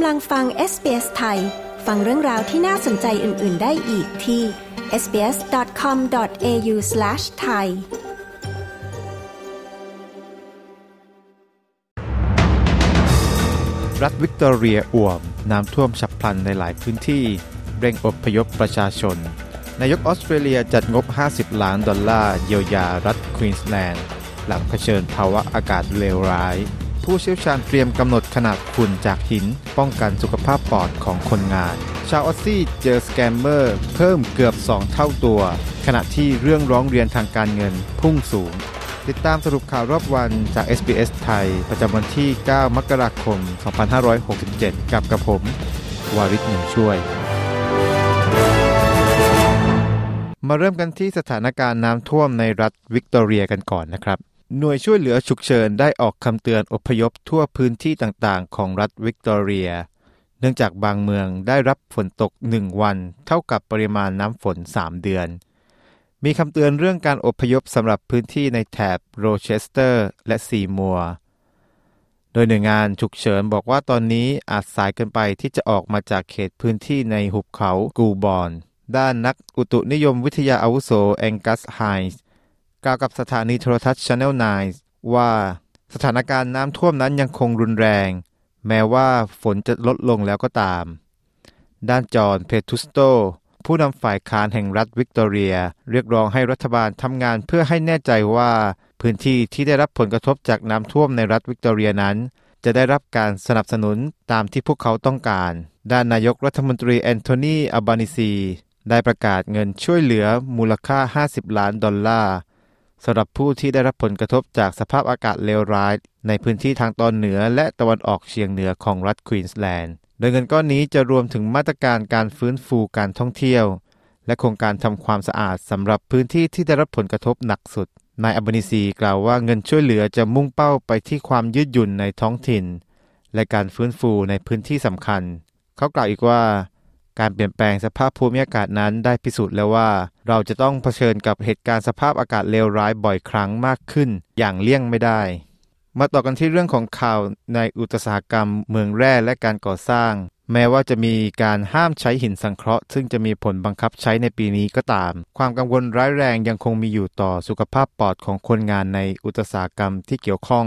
กำลังฟัง SBS ไทย ฟังเรื่องราวที่น่าสนใจอื่น ๆ ได้อีกที่ sbs.com.au/thai รัฐวิกตอเรียอ่วม น้ำท่วมฉับพลันในหลายพื้นที่ เร่งอบพยพประชาชน นายกออสเตรเลียจัดงบ 50 ล้านดอลลาร์เยียวยารัฐควีนส์แลนด์ หลังเผชิญภาวะอากาศเลวร้าย ผู้เชี่ยวชาญเตรียมกำหนดขนาดฝุ่นจากหิน ป้องกันสุขภาพปอดของคนงาน ชาวออสซี่เจอสแกมเมอร์ เพิ่มเกือบ 2 เท่าตัว ขณะที่เรื่องร้องเรียนทางการเงินพุ่งสูง ติดตามสรุปข่าวรอบวันจาก SBS ไทย ประจำวันที่ 9 มกราคม 2567 กับกระผม วาริศหนึ่งช่วยมาเริ่มกันที่สถานการณ์น้ำท่วมในรัฐวิกตอเรียกันก่อนนะครับ หน่วยช่วยเหลือฉุกเฉินได้ออกคำเตือนอพยพทั่วพื้นที่ต่างๆ ของรัฐวิกตอเรีย เนื่องจากบางเมืองได้รับฝนตก 1 วัน เท่ากับปริมาณน้ำฝน 3 เดือน มีคำเตือนเรื่องการอพยพสำหรับพื้นที่ในแถบโรเชสเตอร์ และซีมัวร์ โดยหน่วยงานฉุกเฉินบอกว่าตอนนี้อาจสายเกินไปที่จะออกมาจากเขตพื้นที่ในหุบเขากูลเบิร์น ด้านนักอุตุนิยมวิทยาอาวุโสแองกัสไฮส์ กล่าวกับสถานีโทรทัศน์ Channel 9 ว่าสถานการณ์น้ำท่วมนั้นยังคงรุนแรง แม้ว่าฝนจะลดลงแล้วก็ตาม ด้านจอห์นเพทุสโต ผู้นำฝ่ายค้านแห่งรัฐวิกตอเรีย เรียกร้องให้รัฐบาลทำงานเพื่อให้แน่ใจว่าพื้นที่ที่ได้รับผลกระทบจากน้ำท่วมในรัฐวิกตอเรียนั้น จะได้รับการสนับสนุนตามที่พวกเขาต้องการ ด้านนายกรัฐมนตรีแอนโทนีอัลบานีซี ได้ประกาศเงินช่วยเหลือมูลค่า 50 ล้านดอลลาร์ สำหรับผู้ที่ได้รับผลกระทบจากสภาพอากาศเลวร้าย ในพื้นที่ทางตอนเหนือและตะวันออกเฉียงเหนือของรัฐควีนส์แลนด์ โดยเงินก้อนนี้จะรวมถึงมาตรการการฟื้นฟูการท่องเที่ยว และโครงการทำความสะอาดสำหรับพื้นที่ที่ได้รับผลกระทบหนักสุด นายอับบานิซีกล่าวว่าเงินช่วยเหลือจะมุ่งเป้าไปที่ความยืดหยุ่นในท้องถิ่น และการฟื้นฟูในพื้นที่สำคัญ เขากล่าวอีกว่า การเปลี่ยนแปลงสภาพภูมิอากาศนั้นได้พิสูจน์แล้วว่า เราจะต้องเผชิญกับเหตุการณ์สภาพอากาศเลวร้ายบ่อยครั้งมากขึ้น อย่างเลี่ยงไม่ได้ มาต่อกันที่เรื่องของข่าวในอุตสาหกรรมเมืองแร่และการก่อสร้าง แม้ว่าจะมีการห้ามใช้หินสังเคราะห์ ซึ่งจะมีผลบังคับใช้ในปีนี้ก็ตาม ความกังวลร้ายแรงยังคงมีอยู่ต่อสุขภาพปอดของคนงานในอุตสาหกรรมที่เกี่ยวข้อง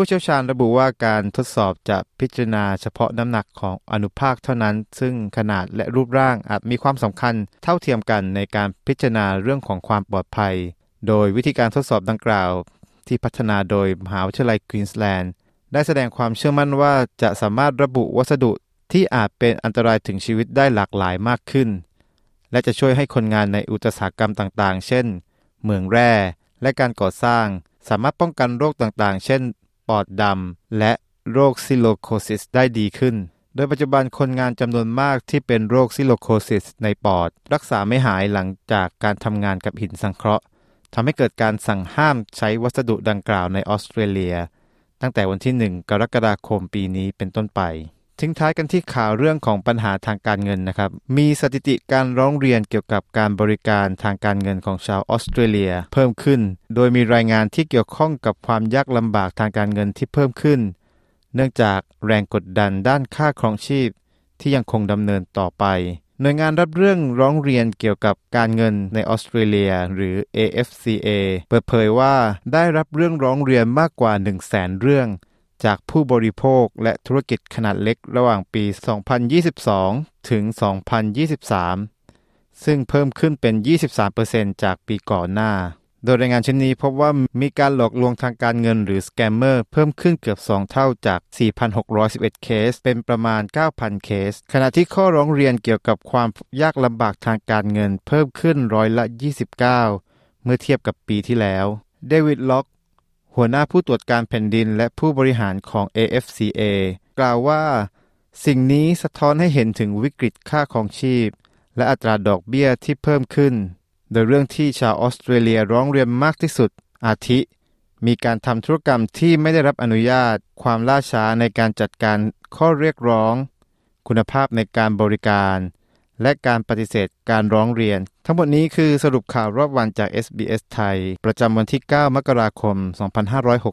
ผู้เชี่ยวชาญระบุว่าการทดสอบจะพิจารณาเฉพาะน้ำหนักของอนุภาคเท่านั้น ซึ่งขนาดและรูปร่างอาจมีความสำคัญเท่าเทียมกันในการพิจารณาเรื่องของความปลอดภัย โดยวิธีการทดสอบดังกล่าว ที่พัฒนาโดยมหาวิทยาลัยควีนส์แลนด์ได้แสดงความเชื่อมั่นว่าจะสามารถระบุวัสดุที่อาจเป็นอันตรายถึงชีวิตได้หลากหลายมากขึ้น และจะช่วยให้คนงานในอุตสาหกรรมต่างๆ เช่น เหมืองแร่ และการก่อสร้าง สามารถป้องกันโรคต่างๆ เช่น ปอดดำ และโรคซิลิโคซิสได้ดีขึ้น โดยปัจจุบันคนงานจำนวนมากที่เป็นโรคซิลิโคซิสในปอด รักษาไม่หายหลังจากการทำงานกับหินสังเคราะห์ทำให้เกิดการสั่งห้ามใช้วัสดุดังกล่าวในออสเตรเลีย ตั้งแต่วันที่ 1 กรกฎาคมปีนี้เป็นต้นไป ทิ้งท้ายกันที่ข่าวเรื่องของปัญหาทางการเงินนะครับ มีสถิติการร้องเรียนเกี่ยวกับการบริการทางการเงินของชาวออสเตรเลีย เพิ่มขึ้น โดยมีรายงานที่เกี่ยวข้องกับความยากลำบากทางการเงินที่เพิ่มขึ้น เนื่องจากแรงกดดันด้านค่าครองชีพ ที่ยังคงดำเนินต่อไป หน่วยงานรับเรื่องร้องเรียนเกี่ยวกับการเงินในออสเตรเลีย หรือ AFCA เปิดเผยว่าได้รับเรื่องร้องเรียนมากกว่า 1 0 0 0 0แสนเรื่อง จากผู้บริโภคและธุรกิจขนาดเล็กระหว่างปี 2022 ถึง 2023 ซึ่งเพิ่มขึ้นเป็น 23%จากปีก่อนหน้า โดยรายงานชิ้นนี้พบว่ามีการหลอกลวงทางการเงินหรือสแกมเมอร์เพิ่มขึ้นเกือบ 2 เท่าจาก 4,611 เคส เป็นประมาณ 9,000 เคส ขณะที่ข้อร้องเรียนเกี่ยวกับความยากลำบากทางการเงินเพิ่มขึ้นร้อยละ 29 เมื่อเทียบกับปีที่แล้ว เดวิดล็อก หัวหน้าผู้ตรวจการแผ่นดินและผู้บริหารของ AFCA กล่าวว่า สิ่งนี้สะท้อนให้เห็นถึงวิกฤตค่าของชีพ และอัตราดอกเบี้ยที่เพิ่มขึ้น โดยเรื่องที่ชาวออสเตรเลียร้องเรียนมากที่สุด อาทิ มีการทำธุรกรรมที่ไม่ได้รับอนุญาต ความล่าช้าในการจัดการข้อเรียกร้อง คุณภาพในการบริการ และการปฏิเสธการร้องเรียน ทั้งหมดนี้คือสรุปข่าวรอบวันจาก SBS ไทย ประจำวันที่ 9 มกราคม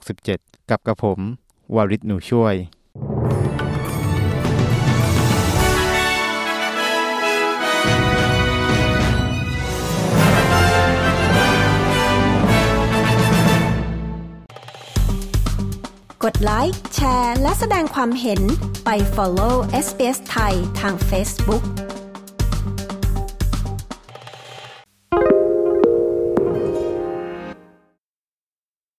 2567 กับกระผม วาริศหนูช่วย กดไลค์ แชร์ และแสดงความเห็นไป follow SBS ไทยทาง Facebook